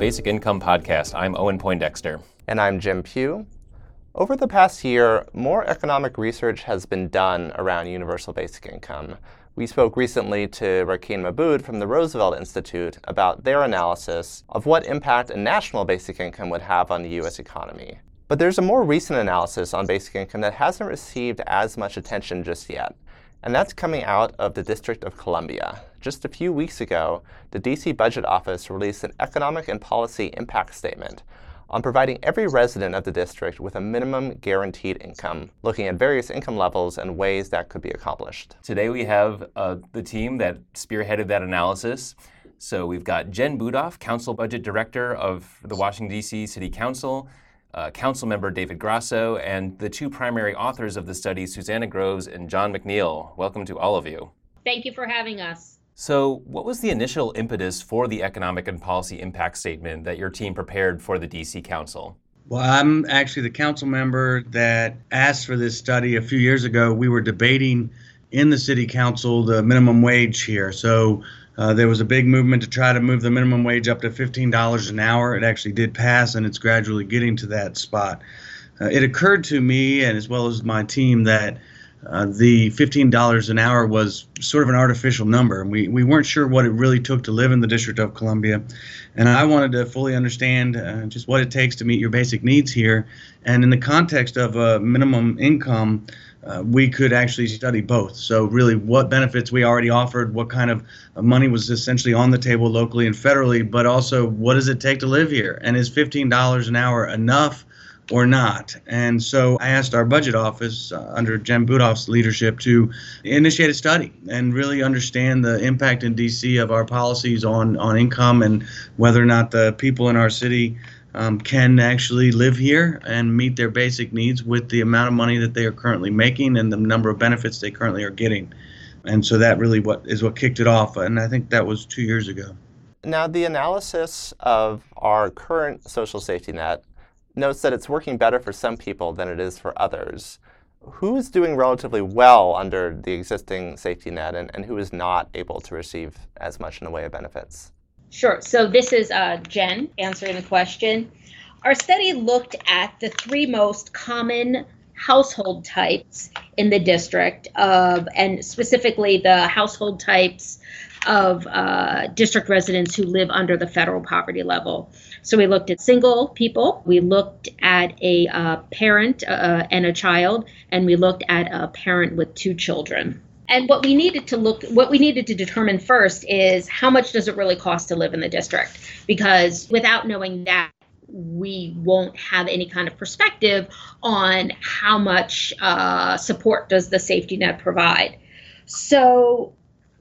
Basic Income Podcast. I'm Owen Poindexter. And I'm Jim Pugh. Over the past year, more economic research has been done around universal basic income. We spoke recently to Rakeen Mabud from the Roosevelt Institute about their analysis of what impact a national basic income would have on the U.S. economy. But there's a more recent analysis on basic income that hasn't received as much attention just yet, and that's coming out of the District of Columbia. Just a few weeks ago, the DC Budget Office released an economic and policy impact statement on providing every resident of the district with a minimum guaranteed income, looking at various income levels and ways that could be accomplished. Today we have uh, the team that spearheaded that analysis. So we've got Jen Budoff, Council Budget Director of the Washington, D.C. City Council, uh, Council Member David Grosso, and the two primary authors of the study, Susanna Groves and John MacNeil. Welcome to all of you. Thank you for having us. So, what was the initial impetus for the economic and policy impact statement that your team prepared for the DC Council? Well, I'm actually the council member that asked for this study a few years ago. We were debating in the city council the minimum wage here. So uh, there was a big movement to try to move the minimum wage up to $15 an hour. It actually did pass, and it's gradually getting to that spot. Uh, it occurred to me, and as well as my team, that uh, the $15 an hour was sort of an artificial number. And We, we weren't sure what it really took to live in the District of Columbia. And I wanted to fully understand uh, just what it takes to meet your basic needs here. And in the context of a minimum income, uh, we could actually study both. So, really, what benefits we already offered, what kind of money was essentially on the table locally and federally, but also what does it take to live here? And is $15 an hour enough or not? And so, I asked our budget office uh, under Jen Budoff's leadership to initiate a study and really understand the impact in DC of our policies on, on income and whether or not the people in our city um, can actually live here and meet their basic needs with the amount of money that they are currently making and the number of benefits they currently are getting. And so that really what is what kicked it off, and I think that was two years ago. Now, the analysis of our current social safety net notes that it's working better for some people than it is for others. Who is doing relatively well under the existing safety net, and, and who is not able to receive as much in the way of benefits? Sure. So this is uh, Jen answering the question. Our study looked at the three most common household types in the district of, and specifically the household types of uh, district residents who live under the federal poverty level. So we looked at single people, we looked at a uh, parent uh, and a child, and we looked at a parent with two children. And what we needed to look, what we needed to determine first is how much does it really cost to live in the district? Because without knowing that, we won't have any kind of perspective on how much uh, support does the safety net provide. So,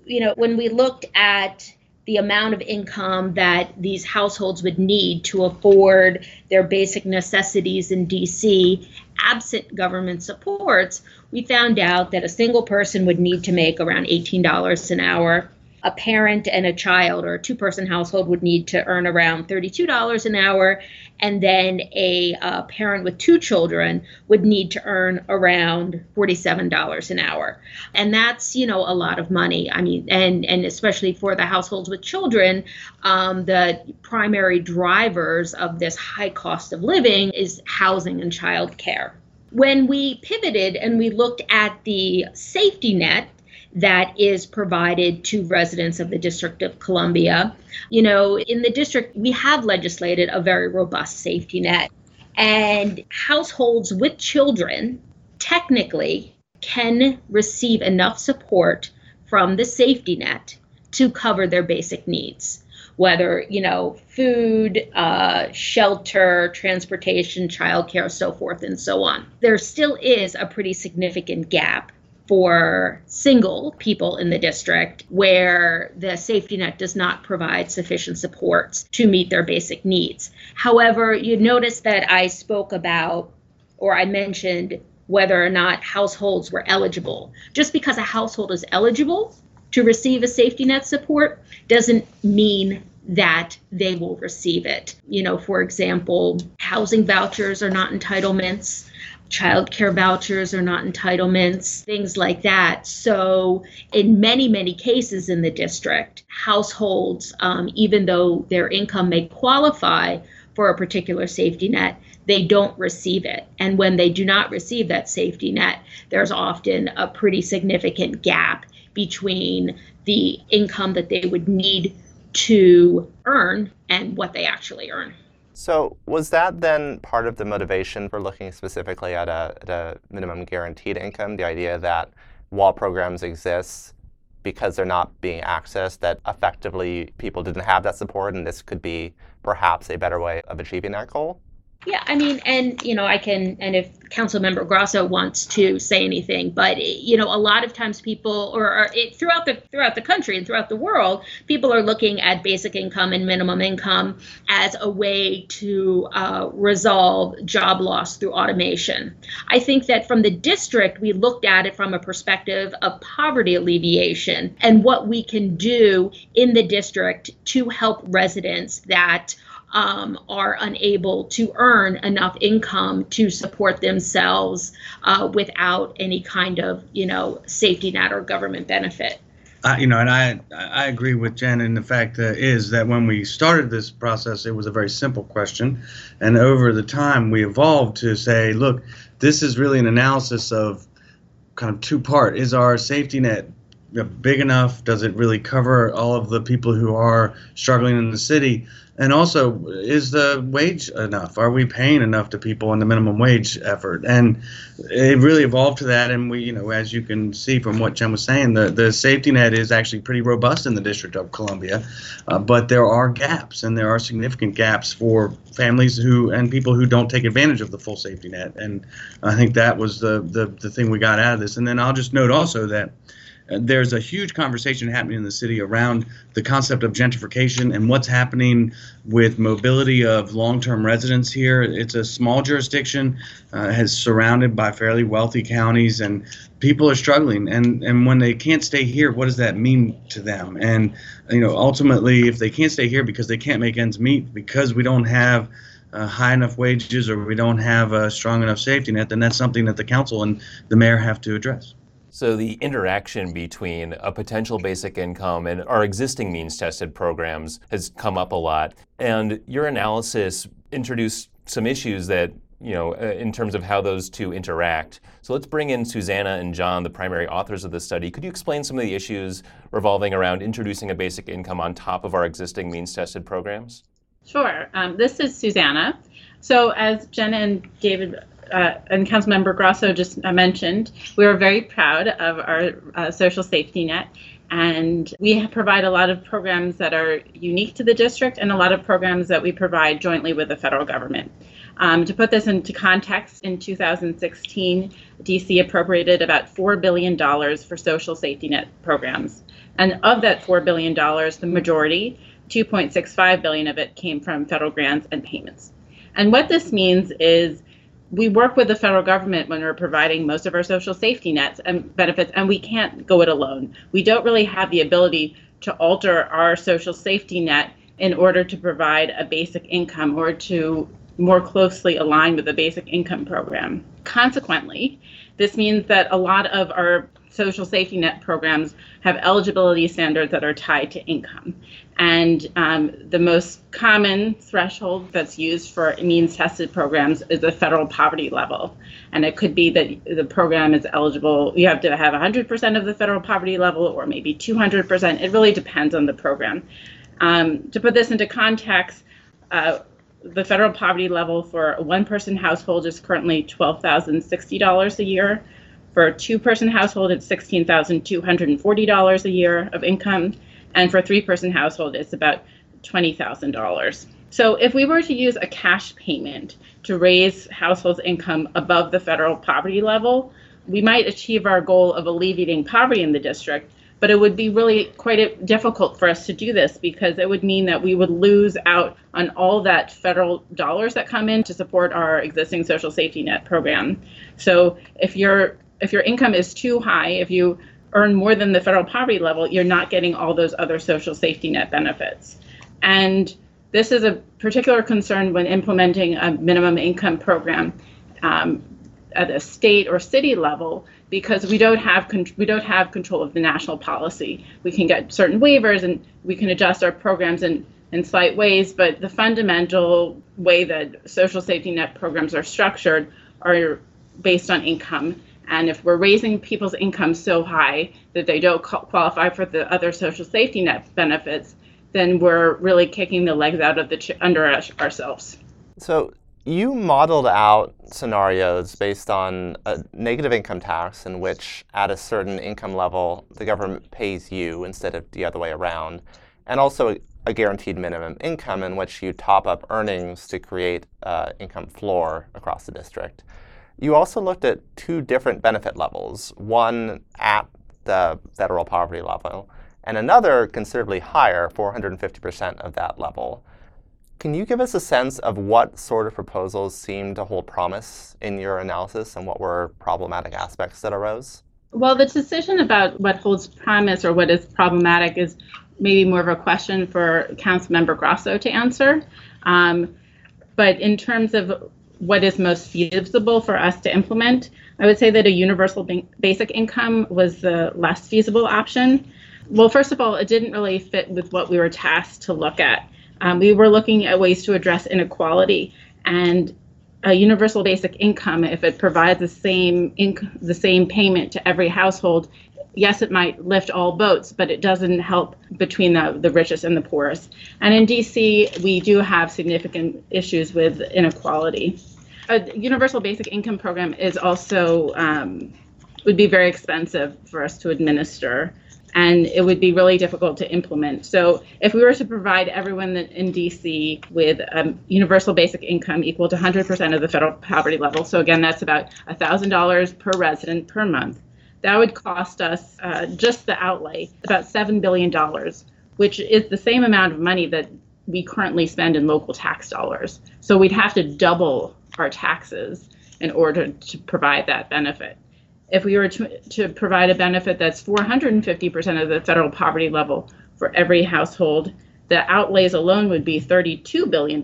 you know, when we looked at the amount of income that these households would need to afford their basic necessities in DC, absent government supports, we found out that a single person would need to make around $18 an hour. A parent and a child or a two person household would need to earn around $32 an hour, and then a uh, parent with two children would need to earn around $47 an hour. And that's you know a lot of money. I mean and and especially for the households with children um, the primary drivers of this high cost of living is housing and child care when we pivoted and we looked at the safety net that is provided to residents of the District of Columbia. You know, in the district, we have legislated a very robust safety net, and households with children technically can receive enough support from the safety net to cover their basic needs whether you know food uh, shelter transportation childcare so forth and so on there still is a pretty significant gap for single people in the district where the safety net does not provide sufficient supports to meet their basic needs. However, you notice that I spoke about or I mentioned whether or not households were eligible. Just because a household is eligible to receive a safety net support doesn't mean that they will receive it. You know, for example, housing vouchers are not entitlements child care vouchers are not entitlements, things like that. So, in many, many cases in the district, households, um, even though their income may qualify for a particular safety net, they don't receive it. And when they do not receive that safety net, there's often a pretty significant gap between the income that they would need to earn and what they actually earn. So, was that then part of the motivation for looking specifically at a, at a minimum guaranteed income? The idea that while programs exist, because they're not being accessed, that effectively people didn't have that support, and this could be perhaps a better way of achieving that goal? Yeah, I mean, and you know, I can, and if Council Member Grosso wants to say anything, but you know, a lot of times people, or, or it, throughout the throughout the country and throughout the world, people are looking at basic income and minimum income as a way to uh, resolve job loss through automation. I think that from the district, we looked at it from a perspective of poverty alleviation and what we can do in the district to help residents that um, are unable to earn enough income to support themselves uh, without any kind of, you know, safety net or government benefit. You know, and I I agree with Jen. And the fact uh, is that when we started this process, it was a very simple question, and over the time we evolved to say, look, this is really an analysis of kind of two part: is our safety net big enough? Does it really cover all of the people who are struggling in the city? And also, is the wage enough? Are we paying enough to people in the minimum wage effort? And it really evolved to that. And we, you know, as you can see from what Jen was saying, the, the safety net is actually pretty robust in the District of Columbia. Uh, but there are gaps, and there are significant gaps for families who and people who don't take advantage of the full safety net. And I think that was the, the, the thing we got out of this. And then I'll just note also that there's a huge conversation happening in the city around the concept of gentrification and what's happening with mobility of long-term residents here. It's a small jurisdiction, uh, has surrounded by fairly wealthy counties, and people are struggling. And and when they can't stay here, what does that mean to them? And you know, ultimately, if they can't stay here because they can't make ends meet, because we don't have uh, high enough wages or we don't have a strong enough safety net, then that's something that the council and the mayor have to address. So the interaction between a potential basic income and our existing means tested programs has come up a lot. And your analysis introduced some issues that, you know, uh, in terms of how those two interact. So let's bring in Susanna and John, the primary authors of the study. Could you explain some of the issues revolving around introducing a basic income on top of our existing means tested programs? Sure. Um, this is Susanna. So, as Jen and David uh, and Councilmember Grosso just uh, mentioned, we are very proud of our uh, social safety net. And we provide a lot of programs that are unique to the district and a lot of programs that we provide jointly with the federal government. Um, to put this into context, in 2016, DC appropriated about $4 billion for social safety net programs. And of that $4 billion, the majority, 2.65 billion of it came from federal grants and payments. And what this means is we work with the federal government when we're providing most of our social safety nets and benefits, and we can't go it alone. We don't really have the ability to alter our social safety net in order to provide a basic income or to more closely align with the basic income program. Consequently, this means that a lot of our social safety net programs have eligibility standards that are tied to income. And um, the most common threshold that's used for means tested programs is the federal poverty level. And it could be that the program is eligible, you have to have 100% of the federal poverty level or maybe 200%. It really depends on the program. Um, to put this into context, uh, the federal poverty level for a one person household is currently $12,060 a year. For a two person household, it's $16,240 a year of income and for a three person household, it's about $20,000. So if we were to use a cash payment to raise households' income above the federal poverty level, we might achieve our goal of alleviating poverty in the district, but it would be really quite difficult for us to do this because it would mean that we would lose out on all that federal dollars that come in to support our existing social safety net program. So if your if your income is too high, if you earn more than the federal poverty level, you're not getting all those other social safety net benefits. And this is a particular concern when implementing a minimum income program. Um, at a state or city level because we don't have con- we don't have control of the national policy. We can get certain waivers and we can adjust our programs in in slight ways, but the fundamental way that social safety net programs are structured are based on income. And if we're raising people's income so high that they don't qualify for the other social safety net benefits, then we're really kicking the legs out of the ch- under ourselves. So you modeled out scenarios based on a negative income tax in which, at a certain income level, the government pays you instead of the other way around, and also a guaranteed minimum income in which you top up earnings to create uh, income floor across the district. You also looked at two different benefit levels, one at the federal poverty level, and another considerably higher, 450% of that level. Can you give us a sense of what sort of proposals seem to hold promise in your analysis and what were problematic aspects that arose? Well, the decision about what holds promise or what is problematic is maybe more of a question for Councilmember Grosso to answer. Um, but in terms of what is most feasible for us to implement, I would say that a universal basic income was the less feasible option. Well, first of all, it didn't really fit with what we were tasked to look at. Um, we were looking at ways to address inequality and a universal basic income, if it provides the same inc- the same payment to every household, yes, it might lift all boats, but it doesn't help between the, the richest and the poorest. And in DC, we do have significant issues with inequality. A universal basic income program is also um, would be very expensive for us to administer and it would be really difficult to implement. So, if we were to provide everyone in DC with a universal basic income equal to 100% of the federal poverty level, so again, that's about $1,000 per resident per month, that would cost us uh, just the outlay about $7 billion, which is the same amount of money that we currently spend in local tax dollars. So, we'd have to double our taxes in order to provide that benefit if we were to, to provide a benefit that's 450% of the federal poverty level for every household, the outlays alone would be $32 billion,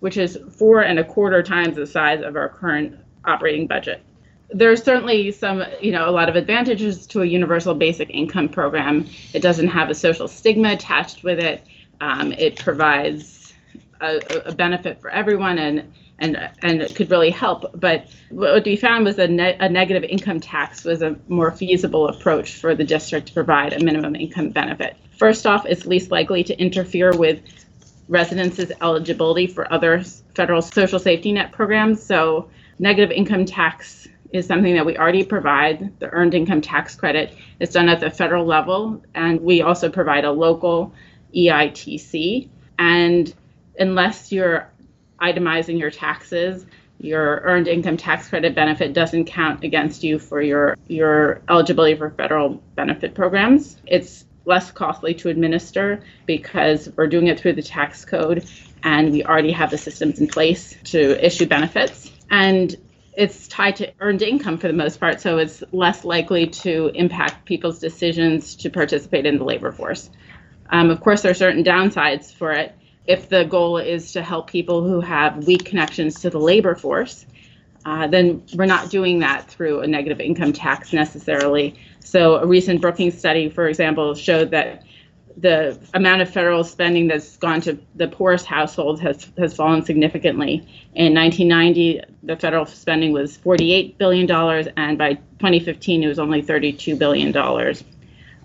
which is four and a quarter times the size of our current operating budget. There's certainly some, you know, a lot of advantages to a universal basic income program. It doesn't have a social stigma attached with it. Um, it provides a, a benefit for everyone and and and it could really help. But what we found was a, ne- a negative income tax was a more feasible approach for the district to provide a minimum income benefit. First off, it's least likely to interfere with residents' eligibility for other federal social safety net programs. So negative income tax is something that we already provide. The earned income tax credit is done at the federal level, and we also provide a local EITC. And unless you're itemizing your taxes, your earned income tax credit benefit doesn't count against you for your your eligibility for federal benefit programs. It's less costly to administer because we're doing it through the tax code and we already have the systems in place to issue benefits. And it's tied to earned income for the most part, so it's less likely to impact people's decisions to participate in the labor force. Um, of course, there are certain downsides for it if the goal is to help people who have weak connections to the labor force, uh, then we're not doing that through a negative income tax necessarily. So, a recent Brookings study, for example, showed that the amount of federal spending that's gone to the poorest households has, has fallen significantly. In 1990, the federal spending was $48 billion, and by 2015, it was only $32 billion.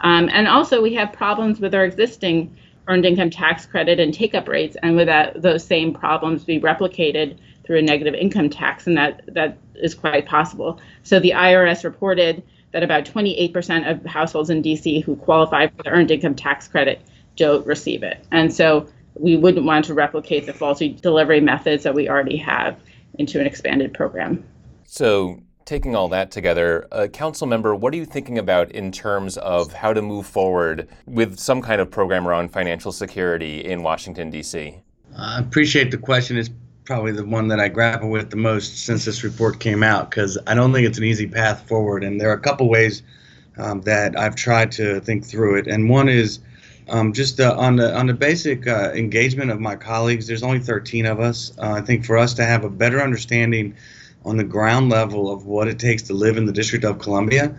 Um, and also, we have problems with our existing earned income tax credit and take up rates, and with that those same problems be replicated through a negative income tax? And that that is quite possible. So the IRS reported that about 28% of households in DC who qualify for the earned income tax credit don't receive it. And so we wouldn't want to replicate the faulty delivery methods that we already have into an expanded program. So taking all that together, uh, council member, what are you thinking about in terms of how to move forward with some kind of program around financial security in Washington, D.C.? I appreciate the question. It's probably the one that I grapple with the most since this report came out because I don't think it's an easy path forward. And there are a couple ways um, that I've tried to think through it. And one is um, just uh, on the on the basic uh, engagement of my colleagues. There's only 13 of us. Uh, I think for us to have a better understanding on the ground level of what it takes to live in the District of Columbia,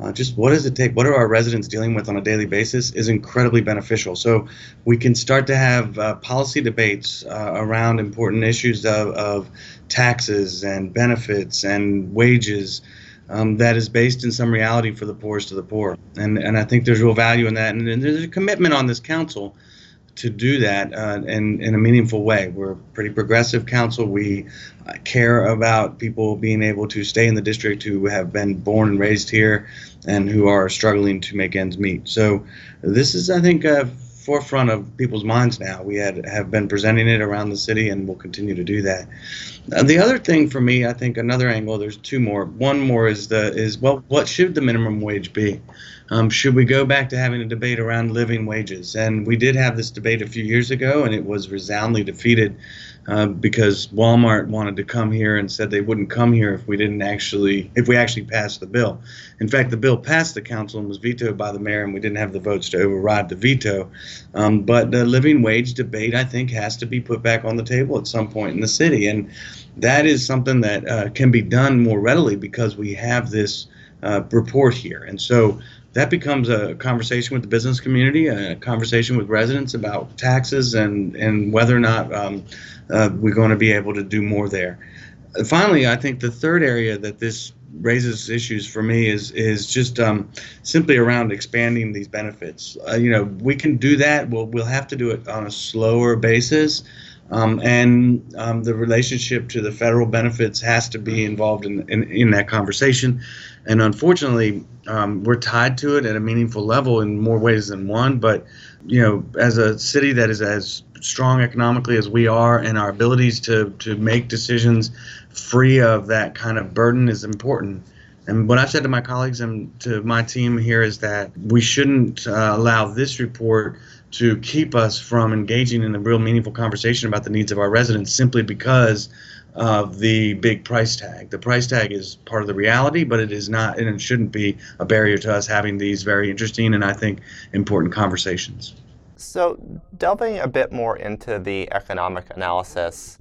uh, just what does it take? What are our residents dealing with on a daily basis is incredibly beneficial. So we can start to have uh, policy debates uh, around important issues of, of, taxes and benefits and wages. Um, that is based in some reality for the poorest of the poor, and and I think there's real value in that, and, and there's a commitment on this council to do that uh, in, in a meaningful way. We're a pretty progressive council. We uh, care about people being able to stay in the district who have been born and raised here and who are struggling to make ends meet. So this is, I think, a forefront of people's minds now. We had have been presenting it around the city and will continue to do that. Uh, the other thing for me, I think another angle, there's two more. One more is the is well, what should the minimum wage be? Um, should we go back to having a debate around living wages? And we did have this debate a few years ago, and it was resoundingly defeated uh, because Walmart wanted to come here and said they wouldn't come here if we didn't actually, if we actually passed the bill. In fact, the bill passed the council and was vetoed by the mayor, and we didn't have the votes to override the veto. Um, but the living wage debate, I think, has to be put back on the table at some point in the city, and that is something that uh, can be done more readily because we have this uh, report here. And so that becomes a conversation with the business community, a conversation with residents about taxes and, and whether or not um, uh, we're going to be able to do more there. Finally, I think the third area that this raises issues for me is is just um, simply around expanding these benefits. Uh, you know, we can do that. We'll we'll have to do it on a slower basis. Um, and um, the relationship to the federal benefits has to be involved in, in, in that conversation. And unfortunately, um, we're tied to it at a meaningful level in more ways than one. But, you know, as a city that is as strong economically as we are, and our abilities to, to make decisions free of that kind of burden is important. And what I've said to my colleagues and to my team here is that we shouldn't uh, allow this report to keep us from engaging in a real meaningful conversation about the needs of our residents simply because of the big price tag. The price tag is part of the reality, but it is not, and it shouldn't be a barrier to us having these very interesting and I think important conversations. So, delving a bit more into the economic analysis,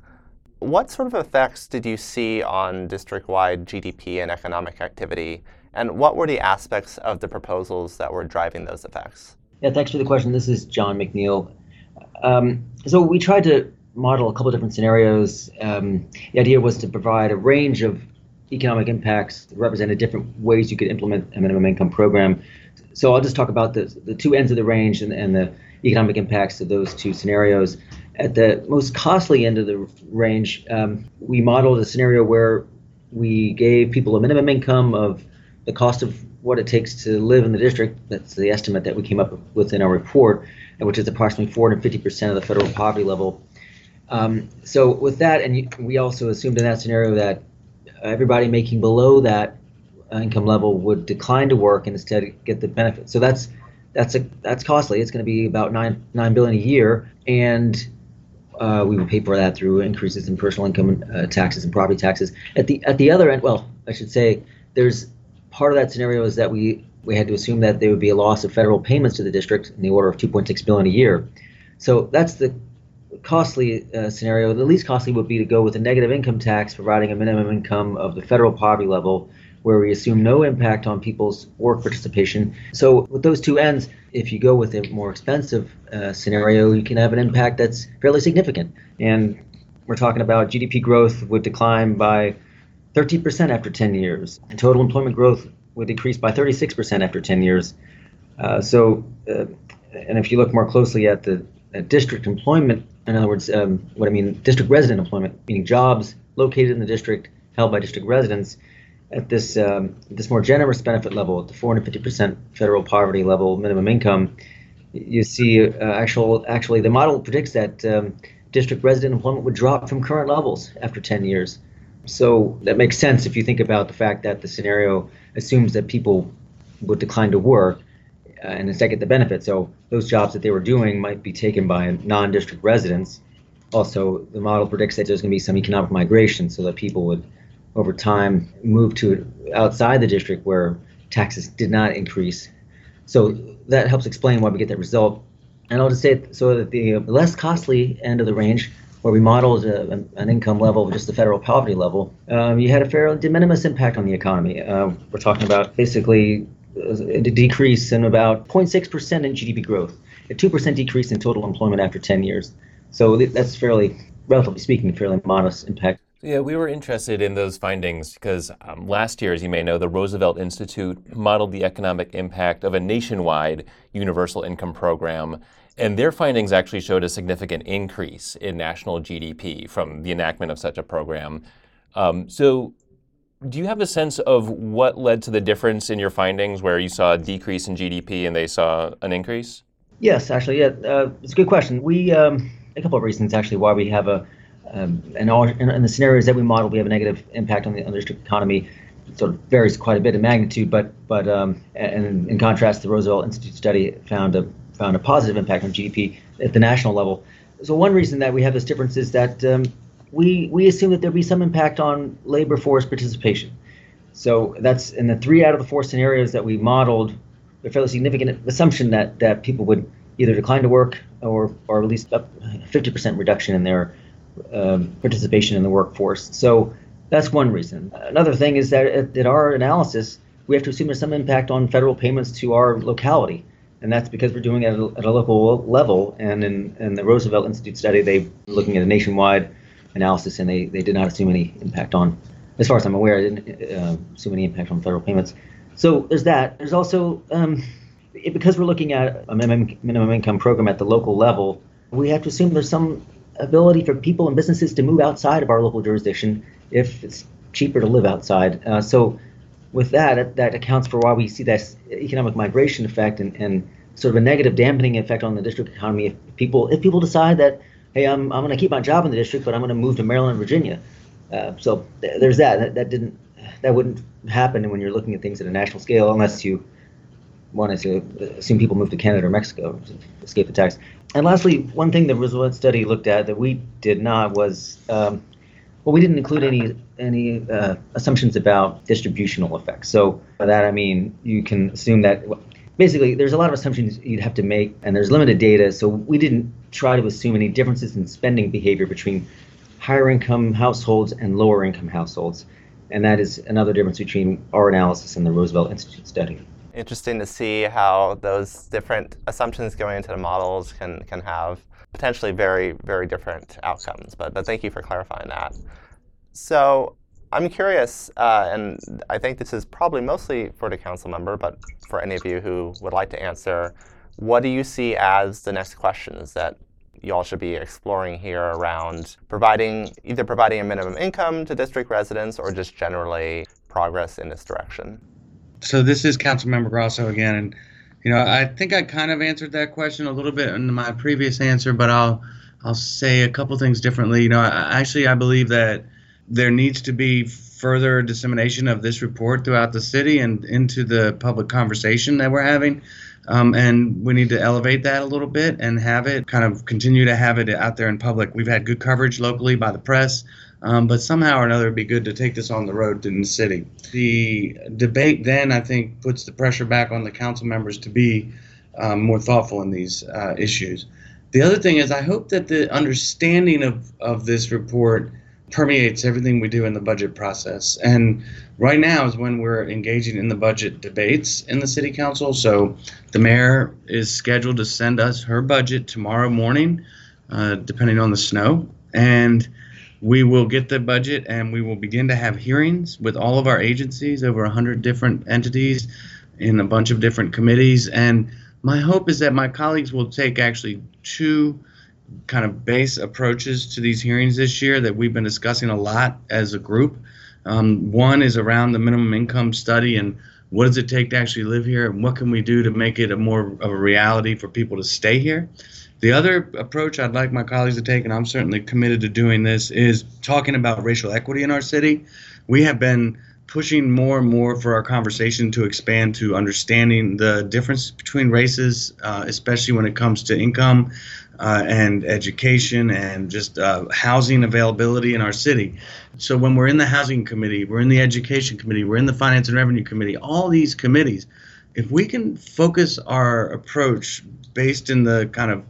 what sort of effects did you see on district wide GDP and economic activity? And what were the aspects of the proposals that were driving those effects? Yeah, thanks for the question. This is John MacNeil. Um, so we tried to model a couple different scenarios. Um, the idea was to provide a range of economic impacts that represented different ways you could implement a minimum income program. So I'll just talk about the, the two ends of the range and, and the economic impacts of those two scenarios. At the most costly end of the range, um, we modeled a scenario where we gave people a minimum income of the cost of what it takes to live in the district. That's the estimate that we came up with in our report, which is approximately 450% of the federal poverty level. Um, so with that, and we also assumed in that scenario that everybody making below that income level would decline to work and instead get the benefit. So that's that's a that's costly. It's going to be about nine nine billion a year, and uh, we would pay for that through increases in personal income uh, taxes and property taxes. At the at the other end, well, I should say there's part of that scenario is that we we had to assume that there would be a loss of federal payments to the district in the order of 2.6 billion a year. So that's the costly uh, scenario. The least costly would be to go with a negative income tax, providing a minimum income of the federal poverty level, where we assume no impact on people's work participation. So with those two ends, if you go with a more expensive uh, scenario, you can have an impact that's fairly significant. And we're talking about GDP growth would decline by 13% after 10 years. And total employment growth would decrease by 36% after 10 years. Uh, so, uh, and if you look more closely at the district employment, in other words, um, what I mean, district resident employment, meaning jobs located in the district held by district residents, at this um, this more generous benefit level, at the 450% federal poverty level minimum income, you see uh, actual actually the model predicts that um, district resident employment would drop from current levels after 10 years. So that makes sense if you think about the fact that the scenario assumes that people would decline to work uh, and instead get the benefit. So those jobs that they were doing might be taken by non-district residents. Also, the model predicts that there's going to be some economic migration, so that people would, over time, move to outside the district where taxes did not increase. So that helps explain why we get that result. And I'll just say so that the less costly end of the range where we modeled a, an income level, just the federal poverty level, um, you had a fairly de minimis impact on the economy. Uh, we're talking about basically a decrease in about 0.6% in GDP growth, a 2% decrease in total employment after 10 years. So that's fairly, relatively speaking, fairly modest impact. Yeah, we were interested in those findings because um, last year, as you may know, the Roosevelt Institute modeled the economic impact of a nationwide universal income program. And their findings actually showed a significant increase in national GDP from the enactment of such a program. Um, so, do you have a sense of what led to the difference in your findings where you saw a decrease in GDP and they saw an increase? Yes, actually, yeah, uh, it's a good question. We um, a couple of reasons actually why we have a um, and all in, in, the scenarios that we model, we have a negative impact on the, on district economy. It sort of varies quite a bit in magnitude, but but um, and in contrast, the Roosevelt Institute study found a found a positive impact on GDP at the national level. So one reason that we have this difference is that um, we we assume that there'll be some impact on labor force participation. So that's in the three out of the four scenarios that we modeled, a fairly significant assumption that that people would either decline to work or or at least up 50% reduction in their um, participation in the workforce. So that's one reason. Another thing is that at, our analysis, we have to assume there's some impact on federal payments to our locality and that's because we're doing it at a, at a local level. And in, in the Roosevelt Institute study, they're looking at a nationwide analysis, and they, they did not assume any impact on, as far as I'm aware, I didn't uh, assume any impact on federal payments. So there's that. There's also um, it, because we're looking at a minimum, minimum income program at the local level, we have to assume there's some ability for people and businesses to move outside of our local jurisdiction if it's cheaper to live outside. Uh, so with that, that accounts for why we see that economic migration effect and, and sort of a negative dampening effect on the district economy if people if people decide that hey I'm, I'm going to keep my job in the district but I'm going to move to Maryland Virginia. Uh, so th- there's that. that. That didn't that wouldn't happen when you're looking at things at a national scale unless you wanted to assume people move to Canada or Mexico to escape the tax. And lastly, one thing the Roosevelt study looked at that we did not was um, well, we didn't include any any uh, assumptions about distributional effects. So by that I mean you can assume that basically there's a lot of assumptions you'd have to make and there's limited data so we didn't try to assume any differences in spending behavior between higher income households and lower income households and that is another difference between our analysis and the roosevelt institute study. Interesting to see how those different assumptions going into the models can, can have potentially very very different outcomes but, but thank you for clarifying that. So I'm curious, uh, and I think this is probably mostly for the council member, but for any of you who would like to answer, what do you see as the next questions that y'all should be exploring here around providing either providing a minimum income to district residents or just generally progress in this direction? So this is Councilmember Grosso again, and you know I think I kind of answered that question a little bit in my previous answer, but I'll I'll say a couple things differently. You know, I, actually I believe that there needs to be further dissemination of this report throughout the city and into the public conversation that we're having. Um, and we need to elevate that a little bit and have it kind of continue to have it out there in public. We've had good coverage locally by the press, um, but somehow or another, it'd be good to take this on the road in the city. The debate then, I think, puts the pressure back on the council members to be um, more thoughtful in these uh, issues. The other thing is, I hope that the understanding of, of this report permeates everything we do in the budget process. And right now is when we're engaging in the budget debates in the city council. So the mayor is scheduled to send us her budget tomorrow morning, uh, depending on the snow. And we will get the budget and we will begin to have hearings with all of our agencies, over 100 different entities in a bunch of different committees. And my hope is that my colleagues will take actually two kind of base approaches to these hearings this year that we've been discussing a lot as a group. Um, one is around the minimum income study and what does it take to actually live here and what can we do to make it a more of a reality for people to stay here. The other approach I'd like my colleagues to take, and I'm certainly committed to doing this, is talking about racial equity in our city. We have been pushing more and more for our conversation to expand to understanding the difference between races, uh, especially when it comes to income, uh, and education and just uh, housing availability in our city. So when we're in the housing committee, we're in the education committee, we're in the finance and revenue committee, all these committees, if we can focus our approach based in the kind of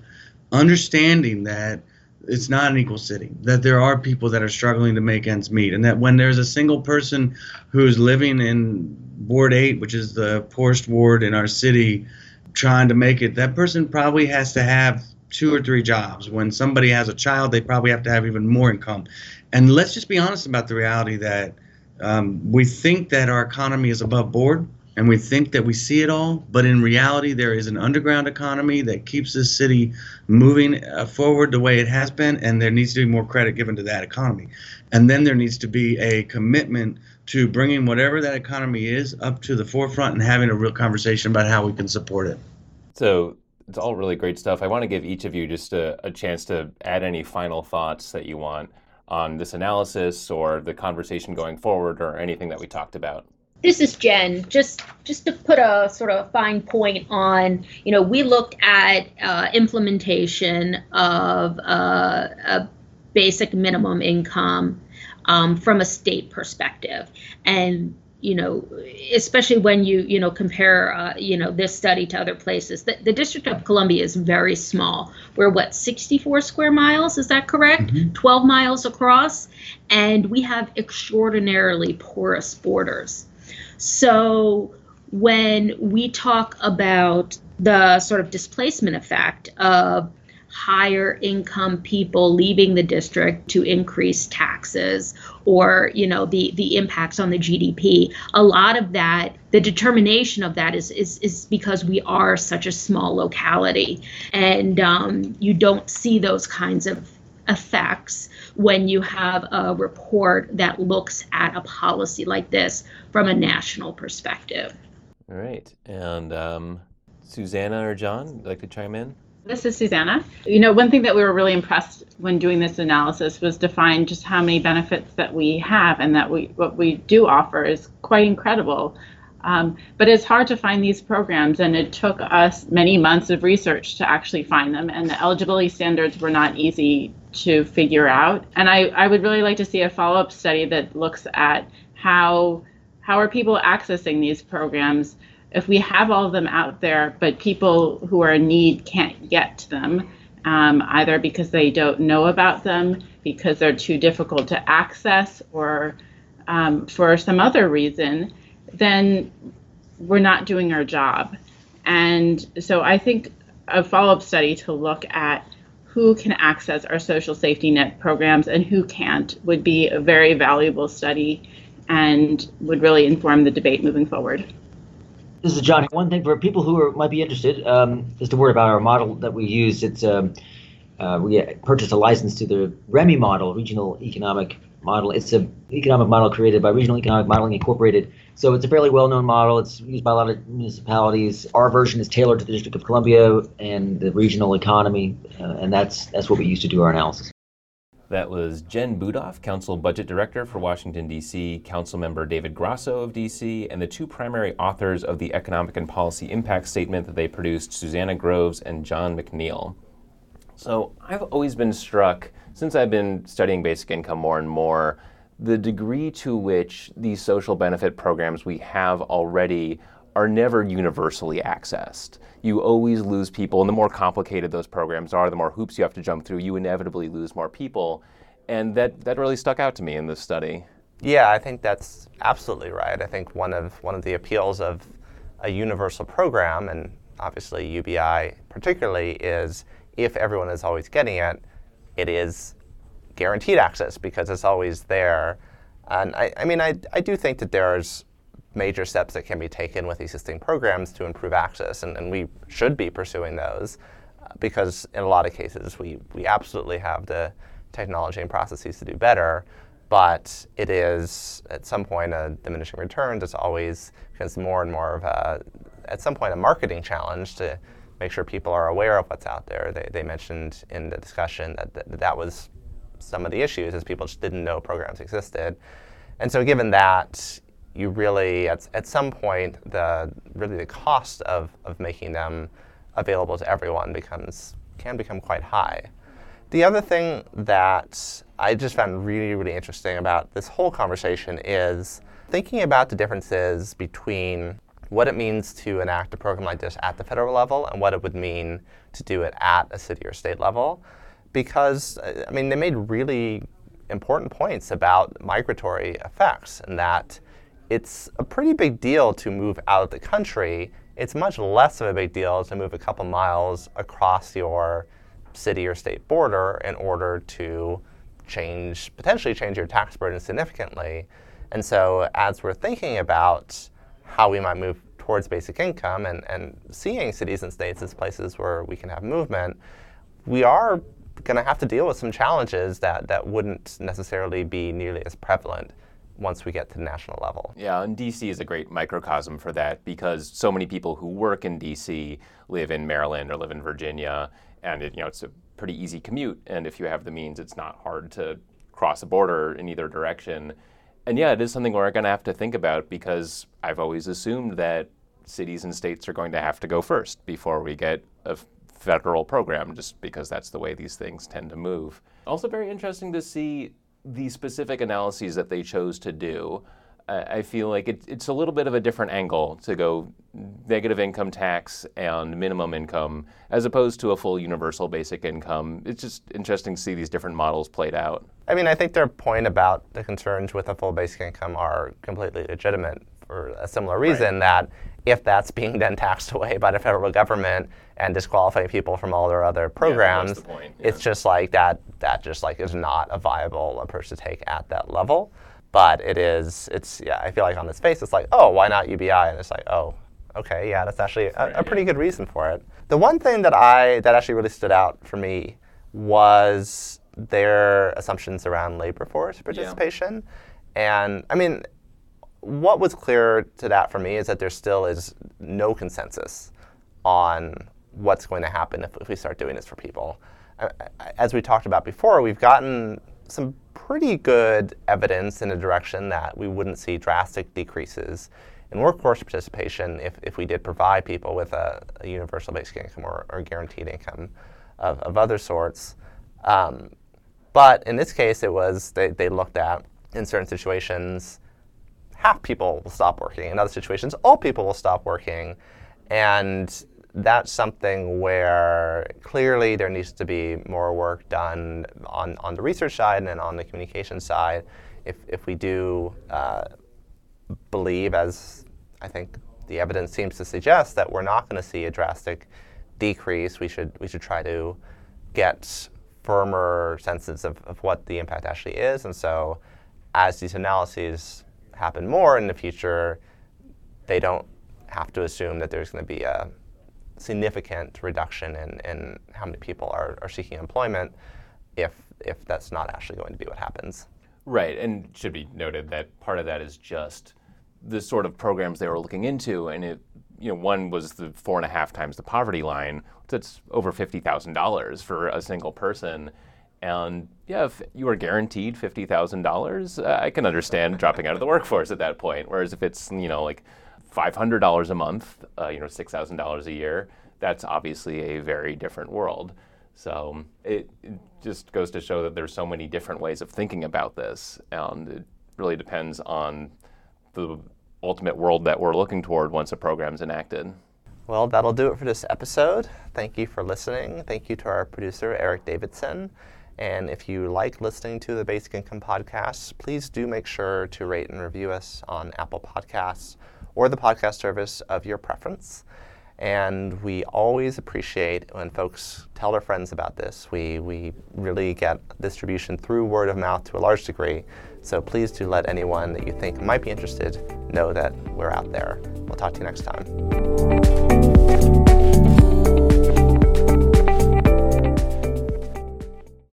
understanding that it's not an equal city. That there are people that are struggling to make ends meet, and that when there's a single person who's living in Ward 8, which is the poorest ward in our city, trying to make it, that person probably has to have two or three jobs. When somebody has a child, they probably have to have even more income. And let's just be honest about the reality that um, we think that our economy is above board and we think that we see it all, but in reality, there is an underground economy that keeps this city moving uh, forward the way it has been, and there needs to be more credit given to that economy. And then there needs to be a commitment to bringing whatever that economy is up to the forefront and having a real conversation about how we can support it. So it's all really great stuff. I want to give each of you just a, a chance to add any final thoughts that you want on this analysis or the conversation going forward or anything that we talked about this is Jen. Just just to put a sort of fine point on, you know, we looked at uh, implementation of uh, a basic minimum income um, from a state perspective, and you know, especially when you you know compare uh, you know this study to other places. The, the District of Columbia is very small. We're what 64 square miles, is that correct? Mm-hmm. 12 miles across, and we have extraordinarily porous borders. So when we talk about the sort of displacement effect of higher income people leaving the district to increase taxes or you know the the impacts on the GDP a lot of that the determination of that is is is because we are such a small locality. And um, you don't see those kinds of effects when you have a report that looks at a policy like this from a national perspective. All right. And um, Susanna or John, would like to chime in? This is Susanna. You know, one thing that we were really impressed when doing this analysis was to find just how many benefits that we have and that we what we do offer is quite incredible. Um, but it's hard to find these programs, and it took us many months of research to actually find them. And the eligibility standards were not easy to figure out. And I, I would really like to see a follow up study that looks at how how are people accessing these programs if we have all of them out there, but people who are in need can't get to them, um, either because they don't know about them, because they're too difficult to access, or um, for some other reason, then we're not doing our job. And so I think a follow up study to look at who can access our social safety net programs and who can't would be a very valuable study and would really inform the debate moving forward. This is John. One thing for people who are, might be interested, um, just a word about our model that we use. It's um, uh, we purchased a license to the REMI model, Regional Economic Model. It's an economic model created by Regional Economic Modeling Incorporated. So it's a fairly well-known model. It's used by a lot of municipalities. Our version is tailored to the District of Columbia and the regional economy, uh, and that's that's what we use to do our analysis. That was Jen Budoff, Council Budget Director for Washington, D.C., Council Member David Grosso of D.C., and the two primary authors of the Economic and Policy Impact Statement that they produced, Susanna Groves and John MacNeil. So I've always been struck, since I've been studying basic income more and more, the degree to which these social benefit programs we have already are never universally accessed. You always lose people, and the more complicated those programs are, the more hoops you have to jump through, you inevitably lose more people. And that, that really stuck out to me in this study. Yeah, I think that's absolutely right. I think one of one of the appeals of a universal program, and obviously UBI particularly, is if everyone is always getting it, it is guaranteed access because it's always there. And I, I mean, I, I do think that there's major steps that can be taken with existing programs to improve access, and, and we should be pursuing those uh, because in a lot of cases we, we absolutely have the technology and processes to do better, but it is at some point a diminishing returns. It's always becomes more and more of a, at some point, a marketing challenge to make sure people are aware of what's out there. They, they mentioned in the discussion that, that that was some of the issues is people just didn't know programs existed. And so given that, you really at, at some point the really the cost of, of making them available to everyone becomes can become quite high. The other thing that I just found really, really interesting about this whole conversation is thinking about the differences between what it means to enact a program like this at the federal level and what it would mean to do it at a city or state level. Because, uh, I mean, they made really important points about migratory effects and that it's a pretty big deal to move out of the country. It's much less of a big deal to move a couple miles across your city or state border in order to change, potentially change your tax burden significantly. And so, as we're thinking about how we might move towards basic income and, and seeing cities and states as places where we can have movement, we are going to have to deal with some challenges that, that wouldn't necessarily be nearly as prevalent once we get to the national level. Yeah, and DC is a great microcosm for that because so many people who work in DC live in Maryland or live in Virginia, and it, you know it's a pretty easy commute. And if you have the means, it's not hard to cross a border in either direction. And yeah, it is something we're going to have to think about because I've always assumed that cities and states are going to have to go first before we get a federal program, just because that's the way these things tend to move. Also, very interesting to see the specific analyses that they chose to do. I feel like it, it's a little bit of a different angle to go negative income tax and minimum income as opposed to a full universal basic income. It's just interesting to see these different models played out. I mean, I think their point about the concerns with a full basic income are completely legitimate for a similar reason right. that if that's being then taxed away by the federal government and disqualifying people from all their other programs, yeah, yeah. it's just like that. That just like is not a viable approach to take at that level. But it is. It's yeah. I feel like on its face, it's like, oh, why not UBI? And it's like, oh, okay, yeah, that's actually a, a pretty good reason for it. The one thing that I that actually really stood out for me was their assumptions around labor force participation. And I mean, what was clear to that for me is that there still is no consensus on what's going to happen if, if we start doing this for people. As we talked about before, we've gotten some pretty good evidence in a direction that we wouldn't see drastic decreases in workforce participation if, if we did provide people with a, a universal basic income or, or guaranteed income of, of other sorts. Um, but in this case, it was they, they looked at in certain situations half people will stop working. In other situations, all people will stop working. And that's something where clearly there needs to be more work done on, on the research side and on the communication side. If, if we do uh, believe, as I think the evidence seems to suggest, that we're not going to see a drastic decrease, we should, we should try to get firmer senses of, of what the impact actually is. And so as these analyses happen more in the future, they don't have to assume that there's going to be a significant reduction in, in how many people are, are seeking employment if, if that's not actually going to be what happens. Right, and should be noted that part of that is just the sort of programs they were looking into, and it, you know, one was the four and a half times the poverty line. That's over fifty thousand dollars for a single person, and yeah, if you are guaranteed fifty thousand uh, dollars, I can understand dropping out of the workforce at that point. Whereas if it's you know like five hundred dollars a month, uh, you know six thousand dollars a year, that's obviously a very different world. So it, it, just goes to show that there's so many different ways of thinking about this, and it really depends on the ultimate world that we're looking toward once a program's enacted. Well, that'll do it for this episode. Thank you for listening. Thank you to our producer, Eric Davidson. And if you like listening to the Basic Income Podcast, please do make sure to rate and review us on Apple Podcasts or the podcast service of your preference. And we always appreciate when folks tell their friends about this. We, we really get distribution through word of mouth to a large degree. So please do let anyone that you think might be interested know that we're out there. We'll talk to you next time.